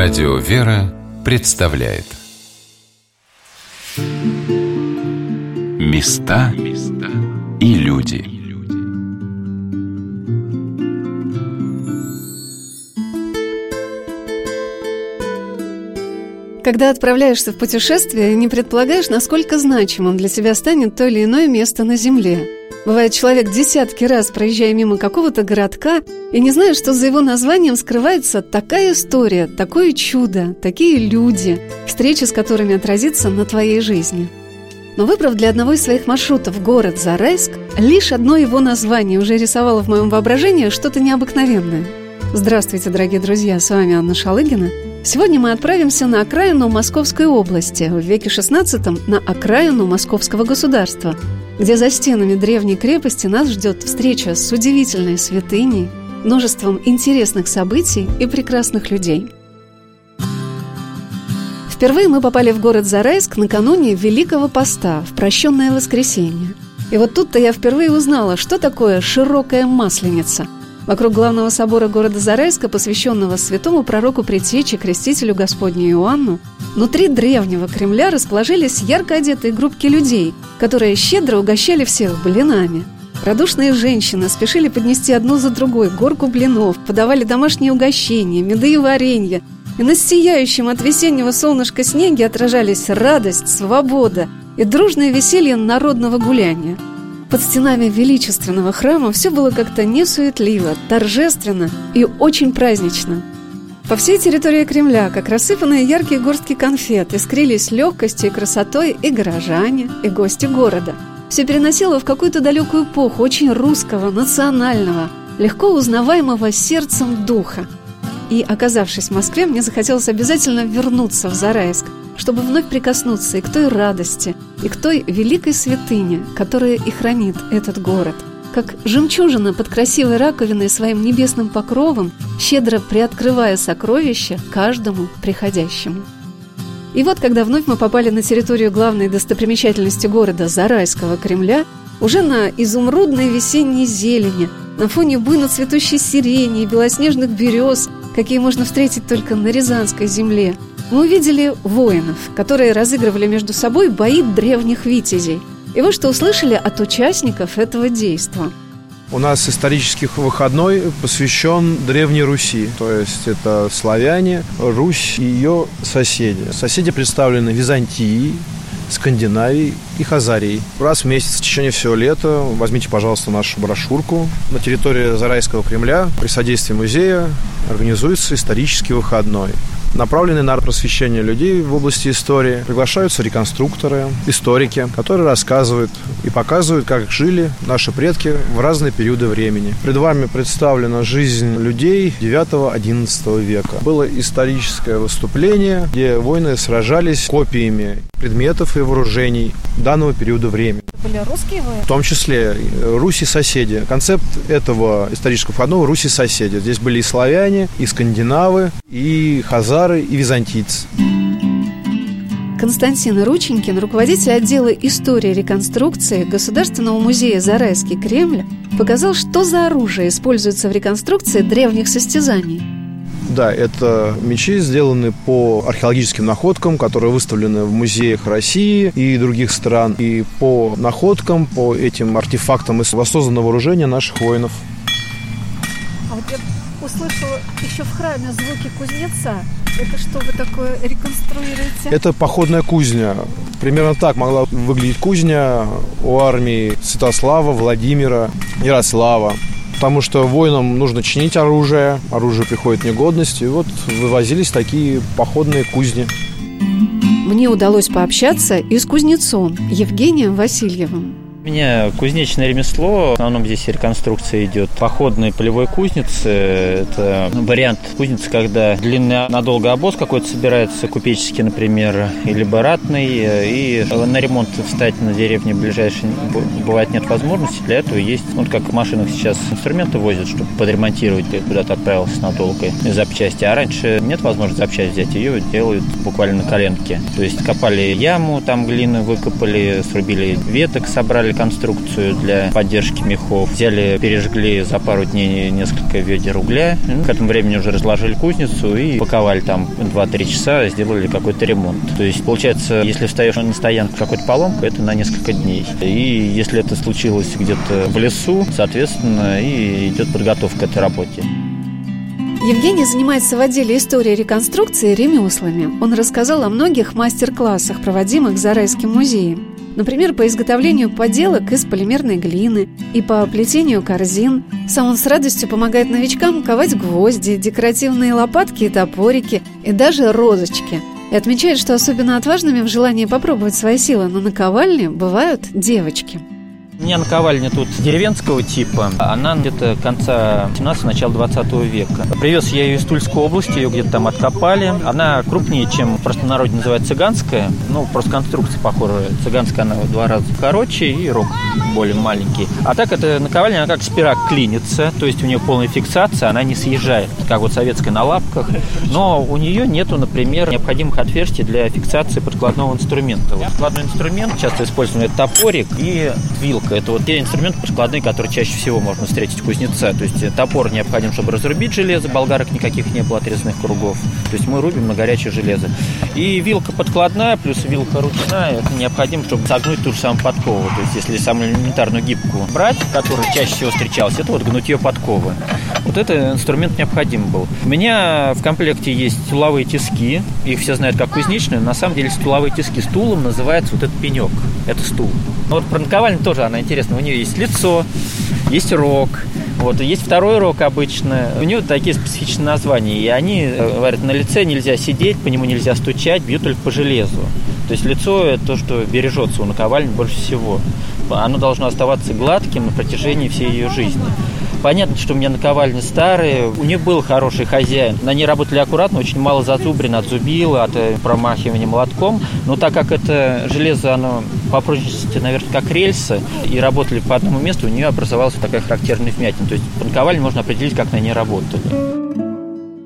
Радио «Вера» представляет. Места и люди. Когда отправляешься в путешествие, не предполагаешь, насколько значимым для тебя станет то или иное место на Земле – Бывает, человек десятки раз, проезжая мимо какого-то городка, и не знает, что за его названием скрывается такая история, такое чудо, такие люди, встречи с которыми отразится на твоей жизни. Но выбрав для одного из своих маршрутов город Зарайск, лишь одно его название уже рисовало в моем воображении что-то необыкновенное. Здравствуйте, дорогие друзья, с вами Анна Шалыгина. Сегодня мы отправимся на окраину Московской области, в веке XVI на окраину Московского государства – где за стенами древней крепости нас ждет встреча с удивительной святыней, множеством интересных событий и прекрасных людей. Впервые мы попали в город Зарайск накануне Великого Поста, в прощенное воскресенье. И вот тут-то я впервые узнала, что такое широкая масленица – Вокруг главного собора города Зарайска, посвященного святому пророку Предтечи, крестителю Господню Иоанну, внутри древнего Кремля расположились ярко одетые группки людей, которые щедро угощали всех блинами. Радушные женщины спешили поднести одну за другой горку блинов, подавали домашние угощения, меды и варенье, и на сияющем от весеннего солнышка снеге отражались радость, свобода и дружное веселье народного гуляния – под стенами величественного храма все было как-то несуетливо, торжественно и очень празднично. По всей территории Кремля, как рассыпанные яркие горстки конфет, искрились легкостью и красотой и горожане, и гости города. Все переносило в какую-то далекую эпоху очень русского, национального, легко узнаваемого сердцем духа. И, оказавшись в Москве, мне захотелось обязательно вернуться в Зарайск, чтобы вновь прикоснуться и к той радости, и к той великой святыне, которая и хранит этот город. Как жемчужина под красивой раковиной своим небесным покровом, щедро приоткрывая сокровища каждому приходящему. И вот, когда вновь мы попали на территорию главной достопримечательности города Зарайского Кремля, уже на изумрудной весенней зелени, на фоне буйно цветущей сирени и белоснежных берез, какие можно встретить только на Рязанской земле – мы увидели воинов, которые разыгрывали между собой бои древних витязей. И вот что услышали от участников этого действа. У нас исторический выходной посвящен Древней Руси, то есть это славяне, Русь и ее соседи. Соседи представлены Византией, Скандинавией и Хазарией. Раз в месяц в течение всего лета возьмите, пожалуйста, нашу брошюрку. На территории Зарайского Кремля при содействии музея организуется исторический выходной направленный на просвещение людей в области истории. Приглашаются реконструкторы, историки, которые рассказывают и показывают, как жили наши предки в разные периоды времени. Пред вами представлена жизнь людей 9-11 века. Было историческое выступление, где воины сражались копиями предметов и вооружений данного периода времени. Были русские воины? В том числе Руси соседи. Концепт этого исторического входного Руси соседи. Здесь были и славяне, и скандинавы, и хазары, и византийцы. Константин Рученькин, руководитель отдела истории реконструкции Государственного музея «Зарайский Кремль», показал, что за оружие используется в реконструкции древних состязаний – да, это мечи сделаны по археологическим находкам, которые выставлены в музеях России и других стран. И по находкам, по этим артефактам из воссозданного вооружения наших воинов. А вот я услышала еще в храме звуки кузнеца. Это что вы такое реконструируете? Это походная кузня. Примерно так могла выглядеть кузня у армии Святослава, Владимира, Ярослава потому что воинам нужно чинить оружие, оружие приходит в негодность, и вот вывозились такие походные кузни. Мне удалось пообщаться и с кузнецом Евгением Васильевым. Меня кузнечное ремесло, в основном здесь реконструкция идет. Походные полевой кузницы – это вариант кузницы, когда длинный надолго обоз какой-то собирается, купеческий, например, или баратный, и на ремонт встать на деревне ближайшей бывает нет возможности. Для этого есть, ну, как в машинах сейчас инструменты возят, чтобы подремонтировать, куда-то отправился надолго запчасти. А раньше нет возможности запчасть взять, ее делают буквально на коленке. То есть копали яму, там глину выкопали, срубили веток, собрали реконструкцию для поддержки мехов. Взяли, пережгли за пару дней несколько ведер угля. К этому времени уже разложили кузницу и паковали там 2-3 часа, сделали какой-то ремонт. То есть, получается, если встаешь на стоянку какой-то поломку, это на несколько дней. И если это случилось где-то в лесу, соответственно, и идет подготовка к этой работе. Евгений занимается в отделе истории реконструкции ремеслами. Он рассказал о многих мастер-классах, проводимых Зарайским музеем. Например, по изготовлению поделок из полимерной глины и по плетению корзин. Сам он с радостью помогает новичкам ковать гвозди, декоративные лопатки и топорики, и даже розочки. И отмечает, что особенно отважными в желании попробовать свои силы на наковальне бывают девочки. У меня наковальня тут деревенского типа. Она где-то конца 17 начала 20 века. Привез я ее из Тульской области, ее где-то там откопали. Она крупнее, чем просто народе называют цыганская. Ну, просто конструкция похожая. Цыганская она в два раза короче и рог более маленький. А так это наковальня, она как спирак клинится, то есть у нее полная фиксация, она не съезжает, как вот советская на лапках. Но у нее нету, например, необходимых отверстий для фиксации подкладного инструмента. Вот подкладной инструмент часто используем это топорик и вилка рубка. Это вот те инструменты складные, которые чаще всего можно встретить в кузнеце. То есть топор необходим, чтобы разрубить железо, болгарок никаких не было отрезанных кругов. То есть мы рубим на горячее железо. И вилка подкладная плюс вилка ручная, это необходимо, чтобы согнуть ту же самую подкову. То есть если самую элементарную гибку брать, которая чаще всего встречалась, это вот гнутье подковы. Вот это инструмент необходим был. У меня в комплекте есть стуловые тиски. Их все знают как кузнечные. На самом деле стуловые тиски стулом называется вот этот пенек. Это стул. Но вот про наковальню тоже она интересна. У нее есть лицо, есть рог, вот, есть второй рог обычно. У него такие специфичные названия. И они э, говорят, на лице нельзя сидеть, по нему нельзя стучать, бьют только по железу. То есть лицо – это то, что бережется у наковальни больше всего. Оно должно оставаться гладким на протяжении всей ее жизни. Понятно, что у меня наковальни старые, у них был хороший хозяин. На ней работали аккуратно, очень мало зазубрин от зубила, от э, промахивания молотком. Но так как это железо, оно по прочности, наверное, как рельсы, и работали по одному месту, у нее образовалась такая характерная вмятина. То есть по наковальне можно определить, как на ней работали.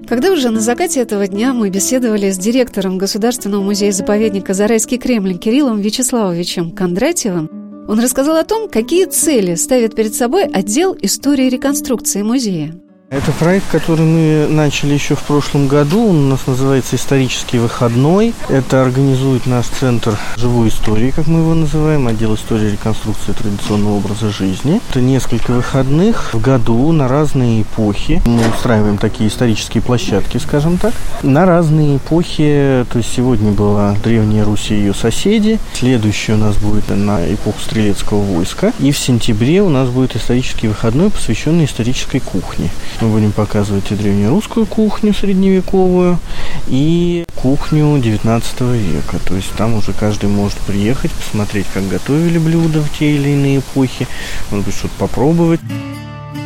Когда уже на закате этого дня мы беседовали с директором Государственного музея-заповедника «Зарайский Кремль» Кириллом Вячеславовичем Кондратьевым, он рассказал о том, какие цели ставит перед собой отдел истории реконструкции музея. Это проект, который мы начали еще в прошлом году. Он у нас называется «Исторический выходной». Это организует наш Центр живой истории, как мы его называем, отдел истории реконструкции традиционного образа жизни. Это несколько выходных в году на разные эпохи. Мы устраиваем такие исторические площадки, скажем так, на разные эпохи. То есть сегодня была Древняя Русь и ее соседи. Следующий у нас будет на эпоху Стрелецкого войска. И в сентябре у нас будет исторический выходной, посвященный исторической кухне. Мы будем показывать и древнерусскую кухню средневековую, и кухню 19 века. То есть там уже каждый может приехать, посмотреть, как готовили блюда в те или иные эпохи, может быть, что-то попробовать.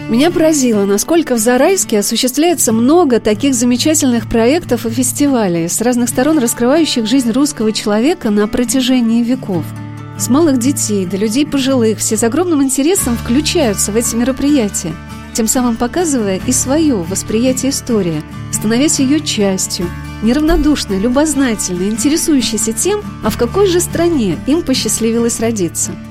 Меня поразило, насколько в Зарайске осуществляется много таких замечательных проектов и фестивалей, с разных сторон раскрывающих жизнь русского человека на протяжении веков. С малых детей до людей пожилых все с огромным интересом включаются в эти мероприятия – тем самым показывая и свое восприятие истории, становясь ее частью, неравнодушной, любознательной, интересующейся тем, а в какой же стране им посчастливилось родиться –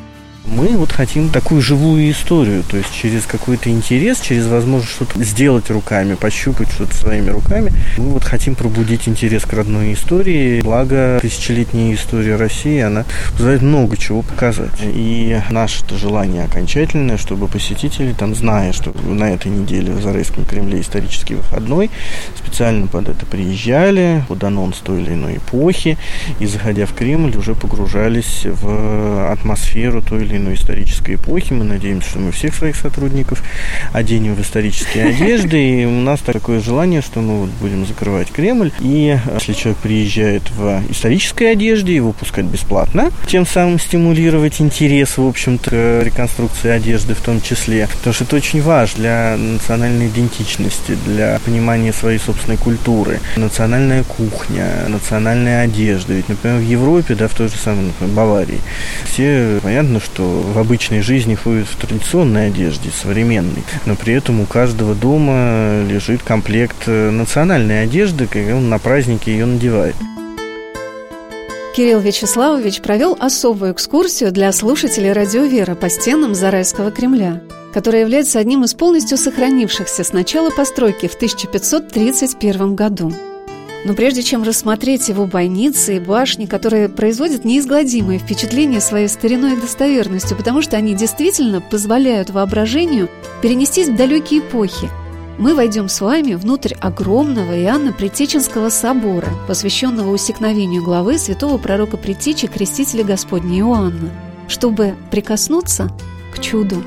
мы вот хотим такую живую историю, то есть через какой-то интерес, через возможность что-то сделать руками, пощупать что-то своими руками. Мы вот хотим пробудить интерес к родной истории. Благо, тысячелетняя история России, она позволяет много чего показать. И наше желание окончательное, чтобы посетители, там, зная, что на этой неделе в Зарайском Кремле исторический выходной, специально под это приезжали, под анонс той или иной эпохи, и, заходя в Кремль, уже погружались в атмосферу той или иной исторической эпохи. Мы надеемся, что мы всех своих сотрудников оденем в исторические одежды. И у нас такое желание, что мы вот будем закрывать Кремль. И если человек приезжает в исторической одежде, его пускать бесплатно. Тем самым стимулировать интерес, в общем-то, к реконструкции одежды в том числе. Потому что это очень важно для национальной идентичности, для понимания своей собственной культуры. Национальная кухня, национальная одежда. Ведь, например, в Европе, да, в той же самой, например, Баварии, все понятно, что в обычной жизни ходят в традиционной одежде, современной, но при этом у каждого дома лежит комплект э, национальной одежды, когда он на празднике ее надевает. Кирилл Вячеславович провел особую экскурсию для слушателей радио «Вера» по стенам Зарайского Кремля, который является одним из полностью сохранившихся с начала постройки в 1531 году. Но прежде чем рассмотреть его бойницы и башни, которые производят неизгладимое впечатление своей стариной и достоверностью, потому что они действительно позволяют воображению перенестись в далекие эпохи – мы войдем с вами внутрь огромного Иоанна Притеченского собора, посвященного усекновению главы святого пророка Притечи Крестителя Господня Иоанна, чтобы прикоснуться к чуду,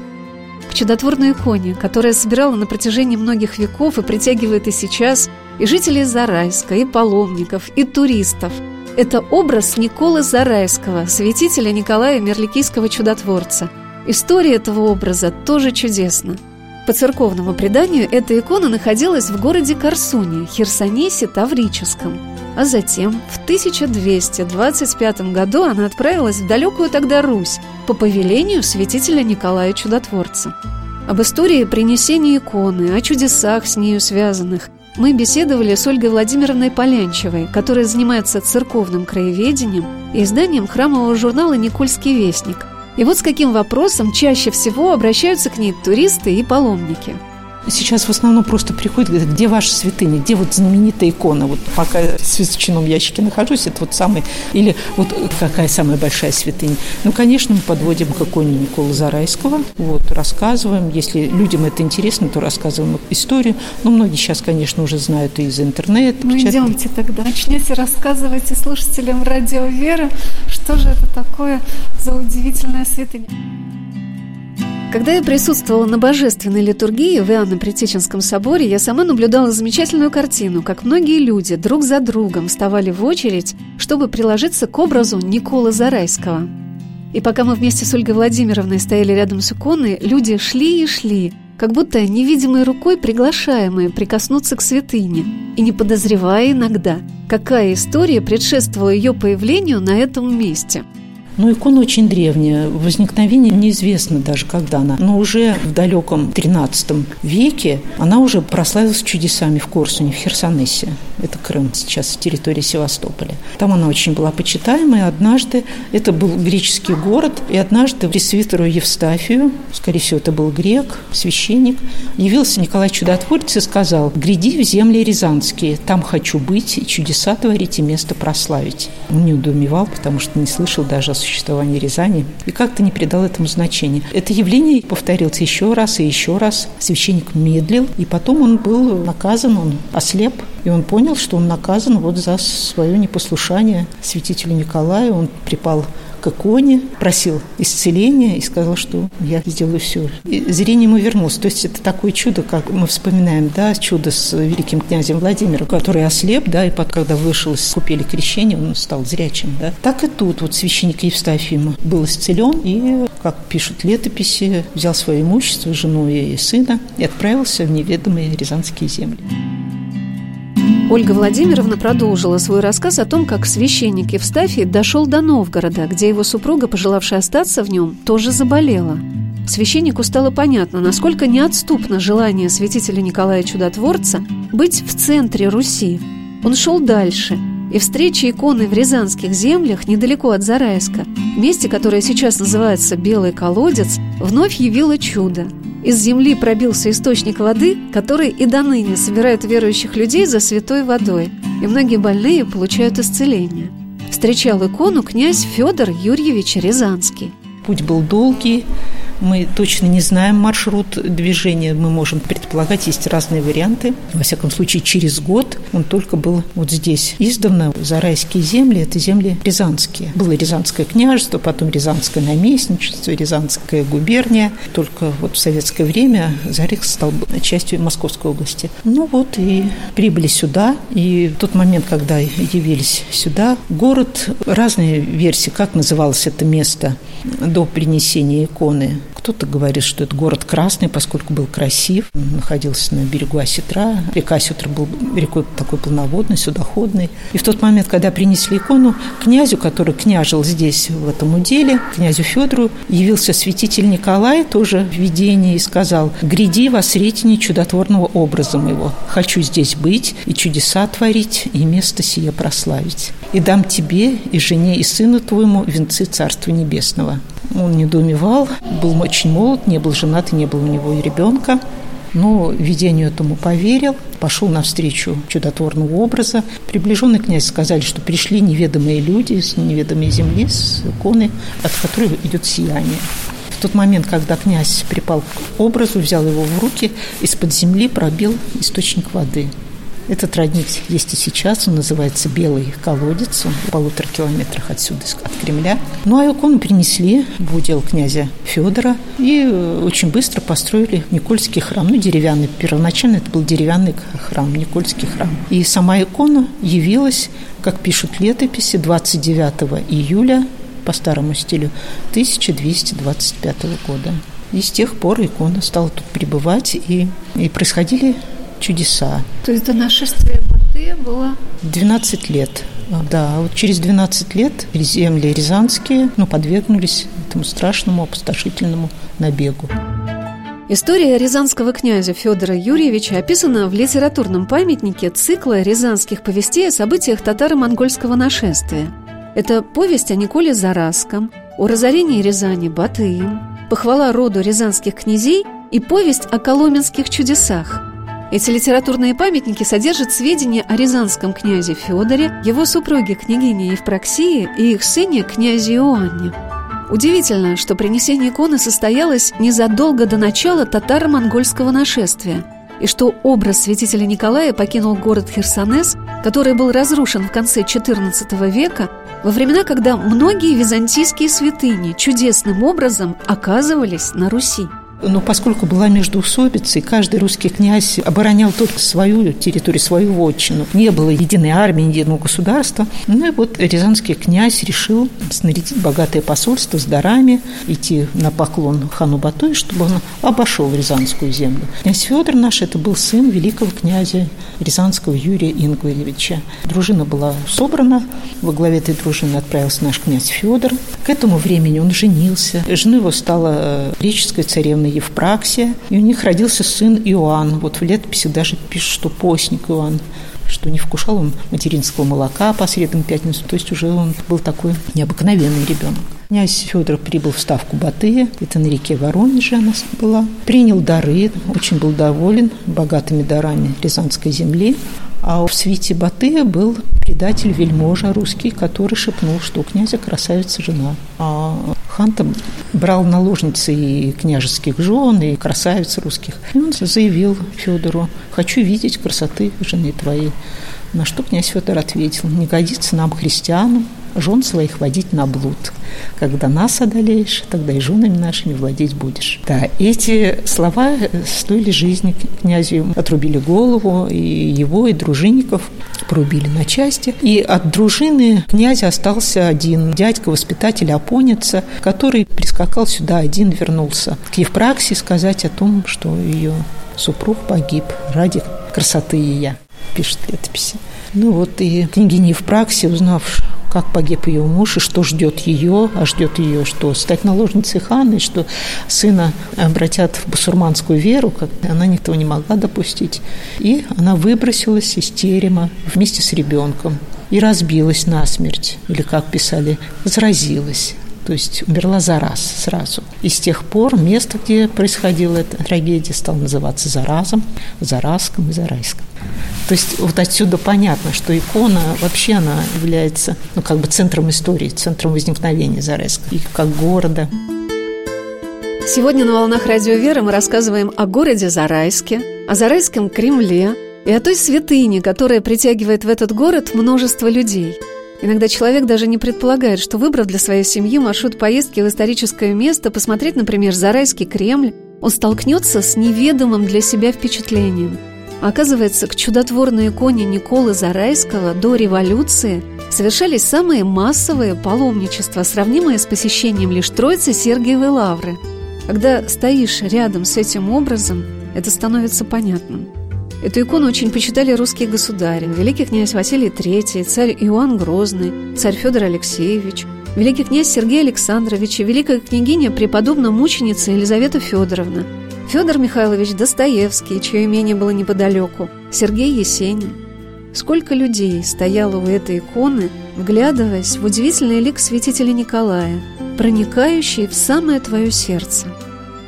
к чудотворной иконе, которая собирала на протяжении многих веков и притягивает и сейчас и жителей Зарайска, и паломников, и туристов. Это образ Николы Зарайского, святителя Николая Мерликийского чудотворца. История этого образа тоже чудесна – по церковному преданию, эта икона находилась в городе Корсуне, Херсонесе Таврическом. А затем, в 1225 году она отправилась в далекую тогда Русь по повелению святителя Николая Чудотворца. Об истории принесения иконы, о чудесах с нею связанных мы беседовали с Ольгой Владимировной Полянчевой, которая занимается церковным краеведением и изданием храмового журнала «Никольский вестник», и вот с каким вопросом чаще всего обращаются к ней туристы и паломники – Сейчас в основном просто приходят, говорят, где ваша святыня, где вот знаменитая икона. Вот пока в святочном ящике нахожусь, это вот самый... Или вот какая самая большая святыня. Ну, конечно, мы подводим к иконе Николы Зарайского, вот, рассказываем. Если людям это интересно, то рассказываем историю. Ну, многие сейчас, конечно, уже знают и из интернета. Ну, идемте тогда. Начнете рассказывать и слушателям радио Веры, что же это такое за удивительная святыня. Когда я присутствовала на божественной литургии в Иоанно-Притеченском соборе, я сама наблюдала замечательную картину, как многие люди друг за другом вставали в очередь, чтобы приложиться к образу Никола Зарайского. И пока мы вместе с Ольгой Владимировной стояли рядом с иконой, люди шли и шли, как будто невидимой рукой приглашаемые прикоснуться к святыне, и не подозревая иногда, какая история предшествовала ее появлению на этом месте – но икона очень древняя. Возникновение неизвестно даже, когда она. Но уже в далеком XIII веке она уже прославилась чудесами в Корсуне, в Херсонесе. Это Крым, сейчас территория Севастополя. Там она очень была почитаемая. Однажды, это был греческий город, и однажды пресвитеру Евстафию, скорее всего, это был грек, священник, явился Николай Чудотворец и сказал, «Гряди в земли рязанские, там хочу быть, и чудеса творить, и место прославить». Он не удумевал, потому что не слышал даже о существования Рязани и как-то не придал этому значения. Это явление повторилось еще раз и еще раз. Священник медлил, и потом он был наказан, он ослеп, и он понял, что он наказан вот за свое непослушание святителю Николаю. Он припал к иконе, просил исцеления и сказал, что я сделаю все. И зрение ему вернулось. То есть это такое чудо, как мы вспоминаем, да, чудо с великим князем Владимиром, который ослеп, да, и под, когда вышел из купели крещения, он стал зрячим, да. Так и тут вот священник Евстафий был исцелен и, как пишут летописи, взял свое имущество, жену и сына и отправился в неведомые рязанские земли. Ольга Владимировна продолжила свой рассказ о том, как священник Евстафий дошел до Новгорода, где его супруга, пожелавшая остаться в нем, тоже заболела. Священнику стало понятно, насколько неотступно желание святителя Николая Чудотворца быть в центре Руси. Он шел дальше, и встреча иконы в Рязанских землях, недалеко от Зарайска, месте, которое сейчас называется Белый колодец, вновь явило чудо – из земли пробился источник воды, который и до ныне собирает верующих людей за святой водой, и многие больные получают исцеление. Встречал икону князь Федор Юрьевич Рязанский. Путь был долгий, мы точно не знаем маршрут движения, мы можем предполагать, есть разные варианты. Во всяком случае, через год он только был вот здесь. Издавна Зарайские земли – это земли рязанские. Было Рязанское княжество, потом Рязанское наместничество, Рязанская губерния. Только вот в советское время Зарек стал частью Московской области. Ну вот и прибыли сюда. И в тот момент, когда явились сюда, город, разные версии, как называлось это место до принесения иконы Кто-то говорит, что это город красный, поскольку был красив. Он находился на берегу Осетра. Река Осетра был рекой такой полноводной, судоходной. И в тот момент, когда принесли икону, князю, который княжил здесь, в этом уделе, князю Федору, явился святитель Николай, тоже в видении, и сказал, «Гряди во сретине чудотворного образа моего. Хочу здесь быть и чудеса творить, и место сие прославить. И дам тебе, и жене, и сыну твоему венцы Царства Небесного». Он недоумевал, был очень молод, не был женат, не было у него и ребенка. Но видению этому поверил, пошел навстречу чудотворного образа. Приближенные князь сказали, что пришли неведомые люди с неведомой земли, с иконы, от которой идет сияние. В тот момент, когда князь припал к образу, взял его в руки, из-под земли пробил источник воды – этот родник есть и сейчас, он называется «Белый колодец», он в полутора километрах отсюда, от Кремля. Ну, а икону принесли в удел князя Федора и э, очень быстро построили Никольский храм, ну, деревянный. Первоначально это был деревянный храм, Никольский храм. И сама икона явилась, как пишут летописи, 29 июля по старому стилю 1225 года. И с тех пор икона стала тут пребывать, и, и происходили чудеса. То есть до нашествия Батыя было? 12 лет. Да, вот через 12 лет земли рязанские ну, подвергнулись этому страшному опустошительному набегу. История рязанского князя Федора Юрьевича описана в литературном памятнике цикла рязанских повестей о событиях татаро-монгольского нашествия. Это повесть о Николе Зараском, о разорении Рязани Батыем, похвала роду рязанских князей и повесть о коломенских чудесах – эти литературные памятники содержат сведения о рязанском князе Федоре, его супруге княгине Евпроксии и их сыне князе Иоанне. Удивительно, что принесение иконы состоялось незадолго до начала татаро-монгольского нашествия, и что образ святителя Николая покинул город Херсонес, который был разрушен в конце XIV века, во времена, когда многие византийские святыни чудесным образом оказывались на Руси. Но поскольку была междоусобица, и каждый русский князь оборонял только свою территорию, свою вотчину, не было единой армии, единого государства, ну и вот рязанский князь решил снарядить богатое посольство с дарами, идти на поклон хану Батой, чтобы он обошел Рязанскую землю. Князь Федор наш, это был сын великого князя Рязанского Юрия Ингваревича. Дружина была собрана, во главе этой дружины отправился наш князь Федор. К этому времени он женился. Жена его стала э, греческой царевной Евпраксия, и у них родился сын Иоанн. Вот в летописи даже пишут, что постник Иоанн что не вкушал он материнского молока по средам пятницу, то есть уже он был такой необыкновенный ребенок. Князь Федор прибыл в ставку Батыя, это на реке Воронеже она была. Принял дары, очень был доволен богатыми дарами Рязанской земли. А в свите Батыя был предатель вельможа русский, который шепнул, что у князя красавица жена. А хан брал наложницы и княжеских жен, и красавиц русских. И он заявил Федору, хочу видеть красоты жены твоей. На что князь Федор ответил, не годится нам, христианам, жен своих водить на блуд. Когда нас одолеешь, тогда и женами нашими владеть будешь. Да, эти слова стоили жизни князю. Отрубили голову и его, и дружинников порубили на части. И от дружины князя остался один дядька, воспитатель Апоница, который прискакал сюда один, вернулся к Евпраксии сказать о том, что ее супруг погиб ради красоты ее, пишет летописи. Ну вот и княгиня Евпраксия, узнав, как погиб ее муж и что ждет ее, а ждет ее что? Стать наложницей хана, что сына обратят в басурманскую веру, как она никого не могла допустить. И она выбросилась из терема вместе с ребенком и разбилась насмерть, или, как писали, возразилась то есть умерла за раз сразу. И с тех пор место, где происходила эта трагедия, стало называться Заразом, Заразском и Зарайском. То есть вот отсюда понятно, что икона вообще она является ну, как бы центром истории, центром возникновения Зарайска и как города. Сегодня на «Волнах Радио Веры» мы рассказываем о городе Зарайске, о Зарайском Кремле и о той святыне, которая притягивает в этот город множество людей – Иногда человек даже не предполагает, что выбрав для своей семьи маршрут поездки в историческое место, посмотреть, например, Зарайский Кремль, он столкнется с неведомым для себя впечатлением. Оказывается, к чудотворной иконе Николы Зарайского до революции совершались самые массовые паломничества, сравнимые с посещением лишь Троицы Сергиевой Лавры. Когда стоишь рядом с этим образом, это становится понятным. Эту икону очень почитали русские государи, великий князь Василий III, царь Иоанн Грозный, царь Федор Алексеевич, великий князь Сергей Александрович и великая княгиня преподобная мученица Елизавета Федоровна, Федор Михайлович Достоевский, чье имение было неподалеку, Сергей Есенин. Сколько людей стояло у этой иконы, вглядываясь в удивительный лик святителя Николая, проникающий в самое твое сердце –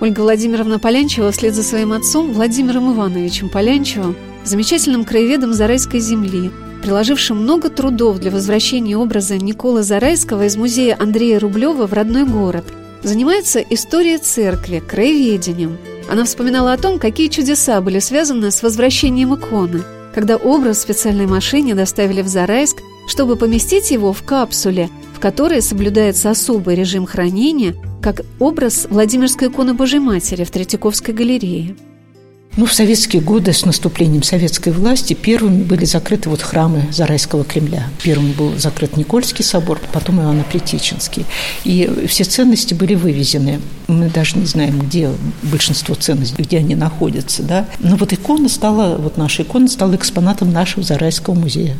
Ольга Владимировна Полянчева вслед за своим отцом Владимиром Ивановичем Полянчевым, замечательным краеведом Зарайской земли, приложившим много трудов для возвращения образа Николы Зарайского из музея Андрея Рублева в родной город, занимается историей церкви, краеведением. Она вспоминала о том, какие чудеса были связаны с возвращением иконы, когда образ в специальной машине доставили в Зарайск, чтобы поместить его в капсуле, в которой соблюдается особый режим хранения – как образ Владимирской иконы Божьей Матери в Третьяковской галерее. Ну, в советские годы с наступлением советской власти первыми были закрыты вот храмы Зарайского Кремля. Первым был закрыт Никольский собор, потом Иоанно-Притеченский. И все ценности были вывезены. Мы даже не знаем, где большинство ценностей, где они находятся. Да? Но вот икона стала, вот наша икона стала экспонатом нашего Зарайского музея.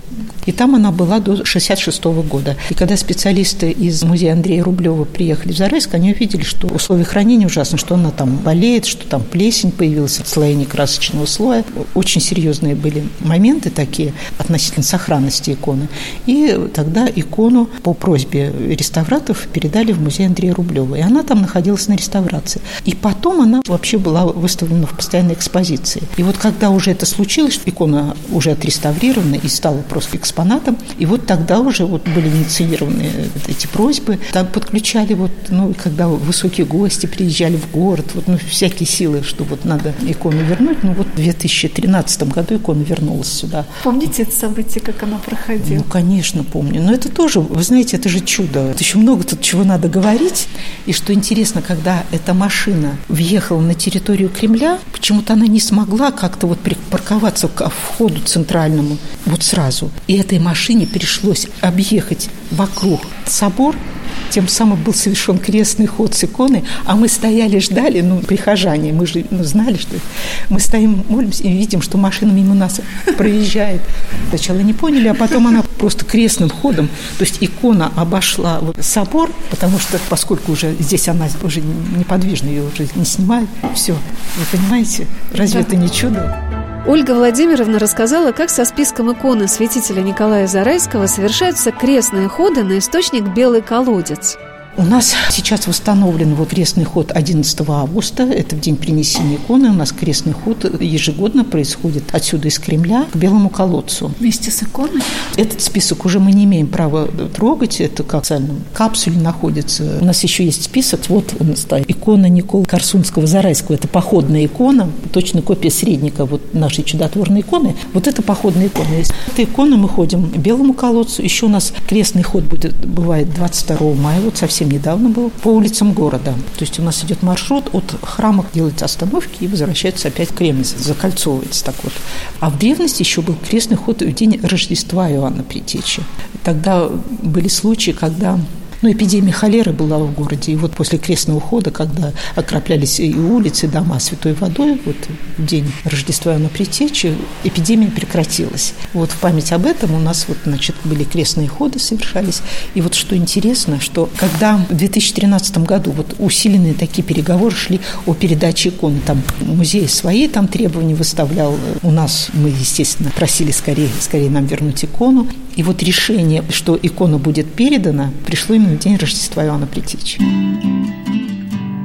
И там она была до 66 года. И когда специалисты из музея Андрея Рублева приехали в Зарайск, они увидели, что условия хранения ужасны, что она там болеет, что там плесень появилась, отслоение красочного слоя. Очень серьезные были моменты такие относительно сохранности иконы. И тогда икону по просьбе реставраторов передали в музей Андрея Рублева. И она там находилась на реставрации. И потом она вообще была выставлена в постоянной экспозиции. И вот когда уже это случилось, икона уже отреставрирована и стала просто экспозицией, экспонатом. И вот тогда уже вот были инициированы эти просьбы. Там подключали вот, ну, когда высокие гости приезжали в город, вот, ну, всякие силы, что вот надо икону вернуть. Ну, вот в 2013 году икона вернулась сюда. Помните это событие, как оно проходило? Ну, конечно, помню. Но это тоже, вы знаете, это же чудо. Это еще много тут чего надо говорить. И что интересно, когда эта машина въехала на территорию Кремля, почему-то она не смогла как-то вот припарковаться к входу центральному вот сразу. И этой машине пришлось объехать вокруг собор, тем самым был совершен крестный ход с иконы, а мы стояли, ждали, ну, прихожане, мы же ну, знали, что мы стоим, молимся и видим, что машина мимо нас проезжает. Сначала не поняли, а потом она просто крестным ходом, то есть икона обошла собор, потому что, поскольку уже здесь она уже неподвижна, ее уже не снимают, все, вы понимаете, разве да. это не чудо? Ольга Владимировна рассказала, как со списком иконы святителя Николая Зарайского совершаются крестные ходы на источник «Белый колодец». У нас сейчас восстановлен вот крестный ход 11 августа. Это в день принесения иконы. У нас крестный ход ежегодно происходит отсюда из Кремля к Белому колодцу. Вместе с иконой? Этот список уже мы не имеем права трогать. Это как в специальном капсуле находится. У нас еще есть список. Вот он стоит. Икона Никола Корсунского Зарайского. Это походная икона. Точно копия средника вот нашей чудотворной иконы. Вот это походная икона. Есть. Эта икона мы ходим к Белому колодцу. Еще у нас крестный ход будет, бывает 22 мая. Вот совсем совсем недавно был, по улицам города. То есть у нас идет маршрут от храма, делается остановки и возвращается опять к Кремль, закольцовывается так вот. А в древности еще был крестный ход в день Рождества Иоанна Притечи. Тогда были случаи, когда ну, эпидемия холеры была в городе. И вот после крестного ухода, когда окроплялись и улицы, и дома святой водой, вот в день Рождества на Притечи, эпидемия прекратилась. Вот в память об этом у нас вот, значит, были крестные ходы совершались. И вот что интересно, что когда в 2013 году вот усиленные такие переговоры шли о передаче икон, там музей свои там требования выставлял. У нас мы, естественно, просили скорее, скорее нам вернуть икону. И вот решение, что икона будет передана, пришло именно в день Рождества Иоанна Предтечи.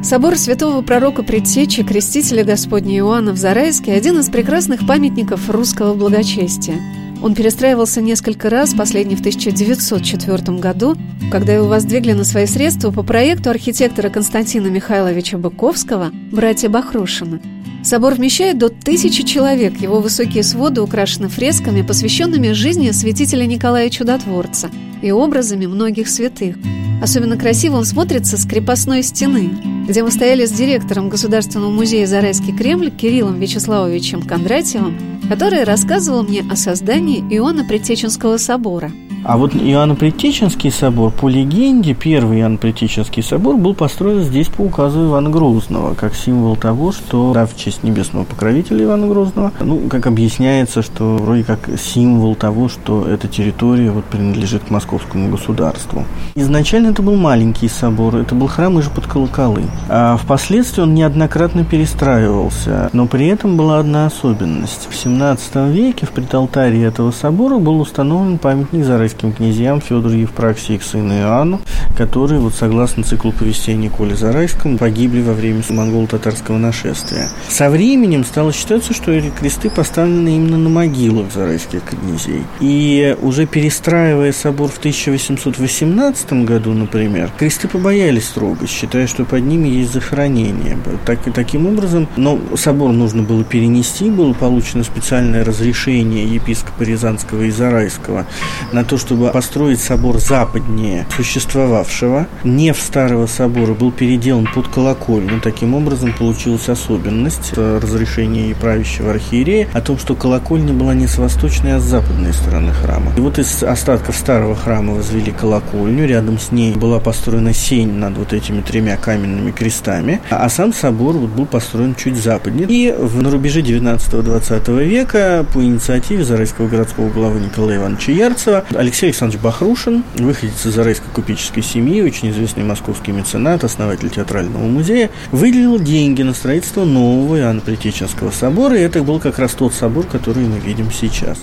Собор святого пророка Предтечи, крестителя Господня Иоанна в Зарайске – один из прекрасных памятников русского благочестия. Он перестраивался несколько раз, последний в 1904 году, когда его воздвигли на свои средства по проекту архитектора Константина Михайловича Быковского «Братья Бахрушина». Собор вмещает до тысячи человек. Его высокие своды украшены фресками, посвященными жизни святителя Николая Чудотворца и образами многих святых. Особенно красиво он смотрится с крепостной стены, где мы стояли с директором Государственного музея «Зарайский Кремль» Кириллом Вячеславовичем Кондратьевым, который рассказывал мне о создании Иоанна Предтеченского собора – А вот Иоанно-Предтеченский собор, по легенде, первый Иоанно-Предтеченский собор был построен здесь по указу Ивана Грозного, как символ того, что, да, в честь небесного покровителя Ивана Грозного, ну, как объясняется, что вроде как символ того, что эта территория вот принадлежит к московскому государству. Изначально это был маленький собор, это был храм уже под колоколы. А впоследствии он неоднократно перестраивался, но при этом была одна особенность. В 17 веке в предалтарии этого собора был установлен памятник зарайским князьям Федору Евпраксии и сыну Иоанну, которые, вот согласно циклу повестей Николе Зарайскому, погибли во время монголо-татарского нашествия. Со временем стало считаться, что эти кресты поставлены именно на могилах зарайских князей. И уже перестраивая собор в 1818 году, например, кресты побоялись трогать, считая, что под ними есть захоронение. Так, таким образом, но собор нужно было перенести, было получено специальное разрешение епископа Рязанского и Зарайского на то, чтобы построить собор западнее существовавшего. Неф старого собора был переделан под колокольню. Таким образом, получилась особенность разрешения и правящего архиерея о том, что колокольня была не с восточной, а с западной стороны храма. И вот из остатков старого храма возвели колокольню, рядом с ней была построена сень над вот этими тремя каменными крестами, а сам собор вот был построен чуть западнее. И в, на рубеже 19-20 века по инициативе Зарайского городского главы Николая Ивановича Ярцева Алексей Александрович Бахрушин, выходец из Зарайской купеческой семьи, очень известный московский меценат, основатель театрального музея, выделил деньги на строительство нового Иоанна Притеченского собора, и это был как раз тот собор, который мы видим сейчас.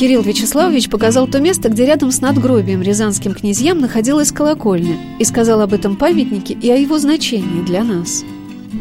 Кирилл Вячеславович показал то место, где рядом с надгробием рязанским князьям находилась колокольня, и сказал об этом памятнике и о его значении для нас.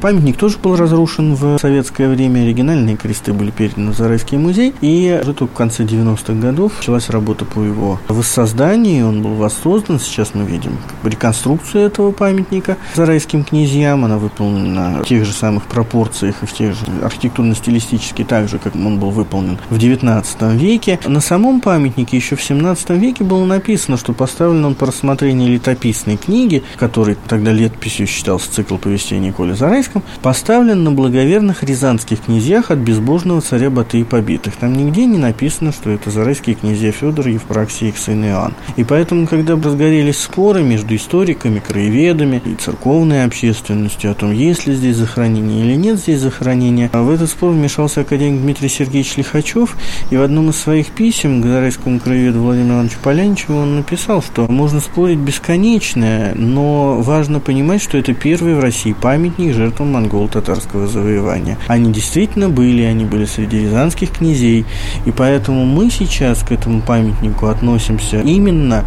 Памятник тоже был разрушен в советское время. Оригинальные кресты были переданы в Зарайский музей. И уже только в конце 90-х годов началась работа по его воссозданию. Он был воссоздан. Сейчас мы видим реконструкцию этого памятника зарайским князьям. Она выполнена в тех же самых пропорциях и в тех же архитектурно-стилистически так же, как он был выполнен в 19 веке. На самом памятнике еще в 17 веке было написано, что поставлен он по рассмотрению летописной книги, который тогда летописью считался цикл повестей Николя Зарайского, Рязанском, поставлен на благоверных рязанских князьях от безбожного царя Батыя побитых. Там нигде не написано, что это зарайские князья Федор, Евпраксий их сын Иоанн. И поэтому, когда разгорелись споры между историками, краеведами и церковной общественностью о том, есть ли здесь захоронение или нет здесь захоронения, в этот спор вмешался академик Дмитрий Сергеевич Лихачев, и в одном из своих писем к зарайскому краеведу Владимиру Ивановичу Поляничеву он написал, что можно спорить бесконечно, но важно понимать, что это первый в России памятник жертвам жертвам монгол-татарского завоевания. Они действительно были, они были среди рязанских князей, и поэтому мы сейчас к этому памятнику относимся именно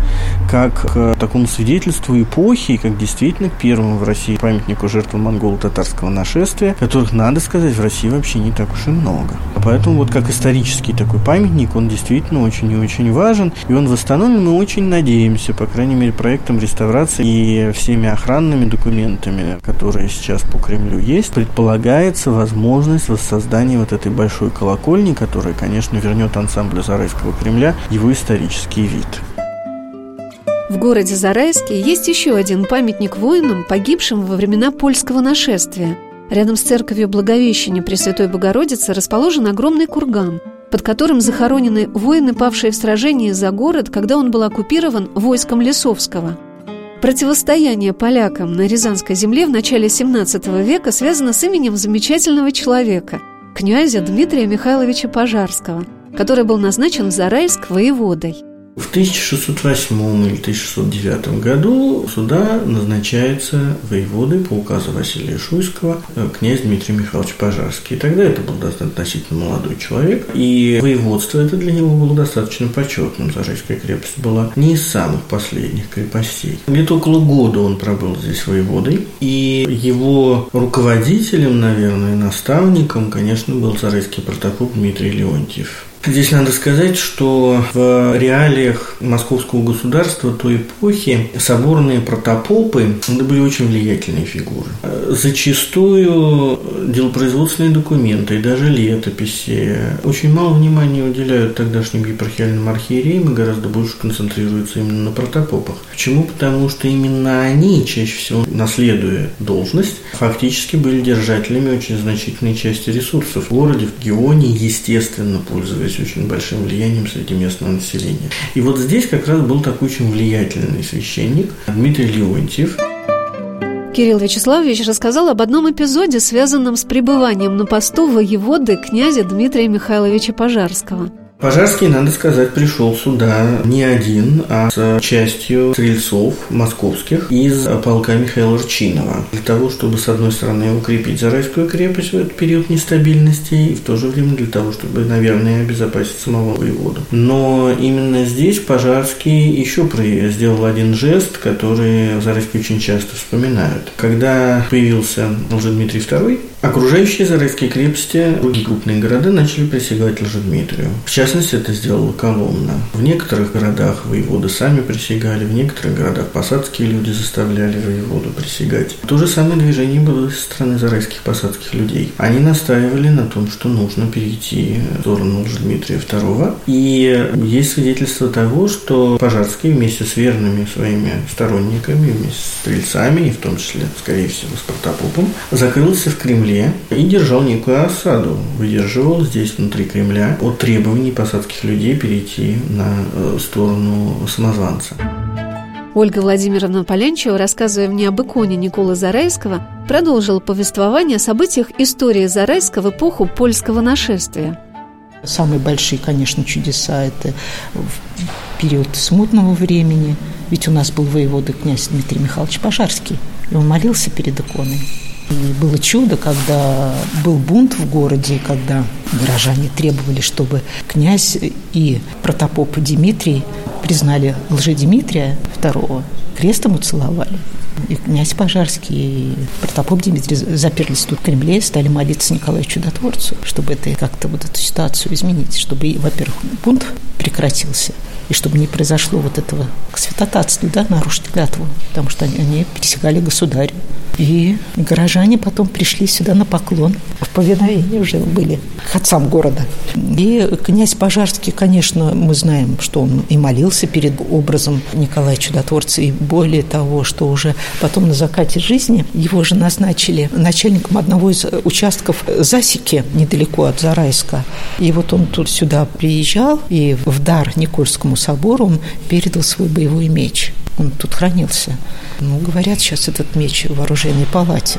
как к такому свидетельству эпохи, как действительно к первому в России памятнику жертвам монголо-татарского нашествия, которых, надо сказать, в России вообще не так уж и много. Поэтому вот как исторический такой памятник, он действительно очень и очень важен, и он восстановлен, мы очень надеемся, по крайней мере, проектом реставрации и всеми охранными документами, которые сейчас по Кремлю есть, предполагается возможность воссоздания вот этой большой колокольни, которая, конечно, вернет ансамблю Зарайского Кремля его исторический вид. В городе Зарайске есть еще один памятник воинам, погибшим во времена польского нашествия. Рядом с церковью Благовещения Пресвятой Богородицы расположен огромный курган, под которым захоронены воины, павшие в сражении за город, когда он был оккупирован войском Лисовского – Противостояние полякам на Рязанской земле в начале XVII века связано с именем замечательного человека – князя Дмитрия Михайловича Пожарского, который был назначен в Зарайск воеводой – в 1608 или 1609 году сюда назначается воеводой по указу Василия Шуйского э, князь Дмитрий Михайлович Пожарский. И тогда это был относительно молодой человек, и воеводство это для него было достаточно почетным. Зарайская крепость была не из самых последних крепостей. Где-то около года он пробыл здесь воеводой, и его руководителем, наверное, наставником, конечно, был зарайский протопоп Дмитрий Леонтьев. Здесь надо сказать, что в реалиях московского государства той эпохи соборные протопопы были очень влиятельные фигуры. Зачастую делопроизводственные документы и даже летописи очень мало внимания уделяют тогдашним епархиальным архиереям и гораздо больше концентрируются именно на протопопах. Почему? Потому что именно они, чаще всего наследуя должность, фактически были держателями очень значительной части ресурсов в городе, в регионе, естественно, пользуясь пользовались очень большим влиянием среди местного населения. И вот здесь как раз был такой очень влиятельный священник Дмитрий Леонтьев. Кирилл Вячеславович рассказал об одном эпизоде, связанном с пребыванием на посту воеводы князя Дмитрия Михайловича Пожарского – Пожарский, надо сказать, пришел сюда не один, а с частью стрельцов московских из полка Михаила Рчинова. Для того, чтобы, с одной стороны, укрепить Зарайскую крепость в этот период нестабильности, и в то же время для того, чтобы, наверное, обезопасить самого воеводу. Но именно здесь Пожарский еще сделал один жест, который в Зарайске очень часто вспоминают. Когда появился Лжедмитрий II, окружающие Зарайские крепости, другие крупные города начали присягать Лжедмитрию. В частности, это сделала Коломна. В некоторых городах воеводы сами присягали, в некоторых городах посадские люди заставляли воеводу присягать. То же самое движение было со стороны зарайских посадских людей. Они настаивали на том, что нужно перейти в сторону Дмитрия II. И есть свидетельство того, что Пожарский вместе с верными своими сторонниками, вместе с стрельцами, и в том числе, скорее всего, с протопопом, закрылся в Кремле и держал некую осаду. Выдерживал здесь, внутри Кремля, от требований посадских людей перейти на э, сторону самозванца. Ольга Владимировна Полянчева, рассказывая мне об иконе Николы Зарайского, продолжила повествование о событиях истории Зарайска в эпоху польского нашествия. Самые большие, конечно, чудеса – это в период смутного времени. Ведь у нас был воевода князь Дмитрий Михайлович Пожарский, и он молился перед иконой. И было чудо, когда был бунт в городе, когда горожане требовали, чтобы князь и протопоп Дмитрий признали лжедимитрия II, крестом уцеловали. И князь Пожарский, и протопоп Дмитрий заперлись тут в Кремле, стали молиться Николаю Чудотворцу, чтобы это как-то вот эту ситуацию изменить, чтобы, во-первых, бунт прекратился, и чтобы не произошло вот этого святотатства, да, нарушить клятву, потому что они, они присягали государю. И горожане потом пришли сюда на поклон. В повиновении уже были к отцам города. И князь Пожарский, конечно, мы знаем, что он и молился перед образом Николая Чудотворца. И более того, что уже потом на закате жизни его же назначили начальником одного из участков Засеки, недалеко от Зарайска. И вот он тут сюда приезжал, и в дар Никольскому собору он передал свой боевой меч. Он тут хранился. Ну, говорят, сейчас этот меч в оружейной палате.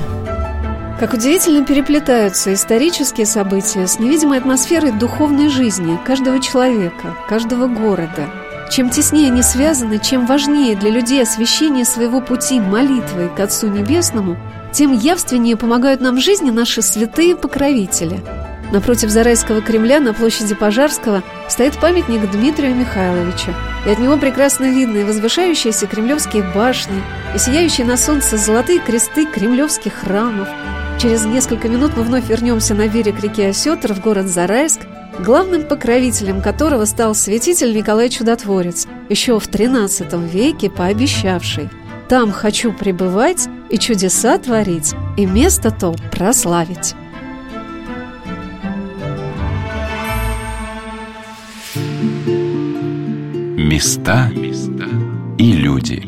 Как удивительно переплетаются исторические события с невидимой атмосферой духовной жизни каждого человека, каждого города. Чем теснее они связаны, чем важнее для людей освящение своего пути молитвой к Отцу Небесному, тем явственнее помогают нам в жизни наши святые покровители – Напротив Зарайского Кремля на площади Пожарского стоит памятник Дмитрию Михайловичу. И от него прекрасно видны возвышающиеся кремлевские башни и сияющие на солнце золотые кресты кремлевских храмов. Через несколько минут мы вновь вернемся на берег реки Осетр в город Зарайск, главным покровителем которого стал святитель Николай Чудотворец, еще в XIII веке пообещавший «Там хочу пребывать и чудеса творить, и место то прославить». Места и люди.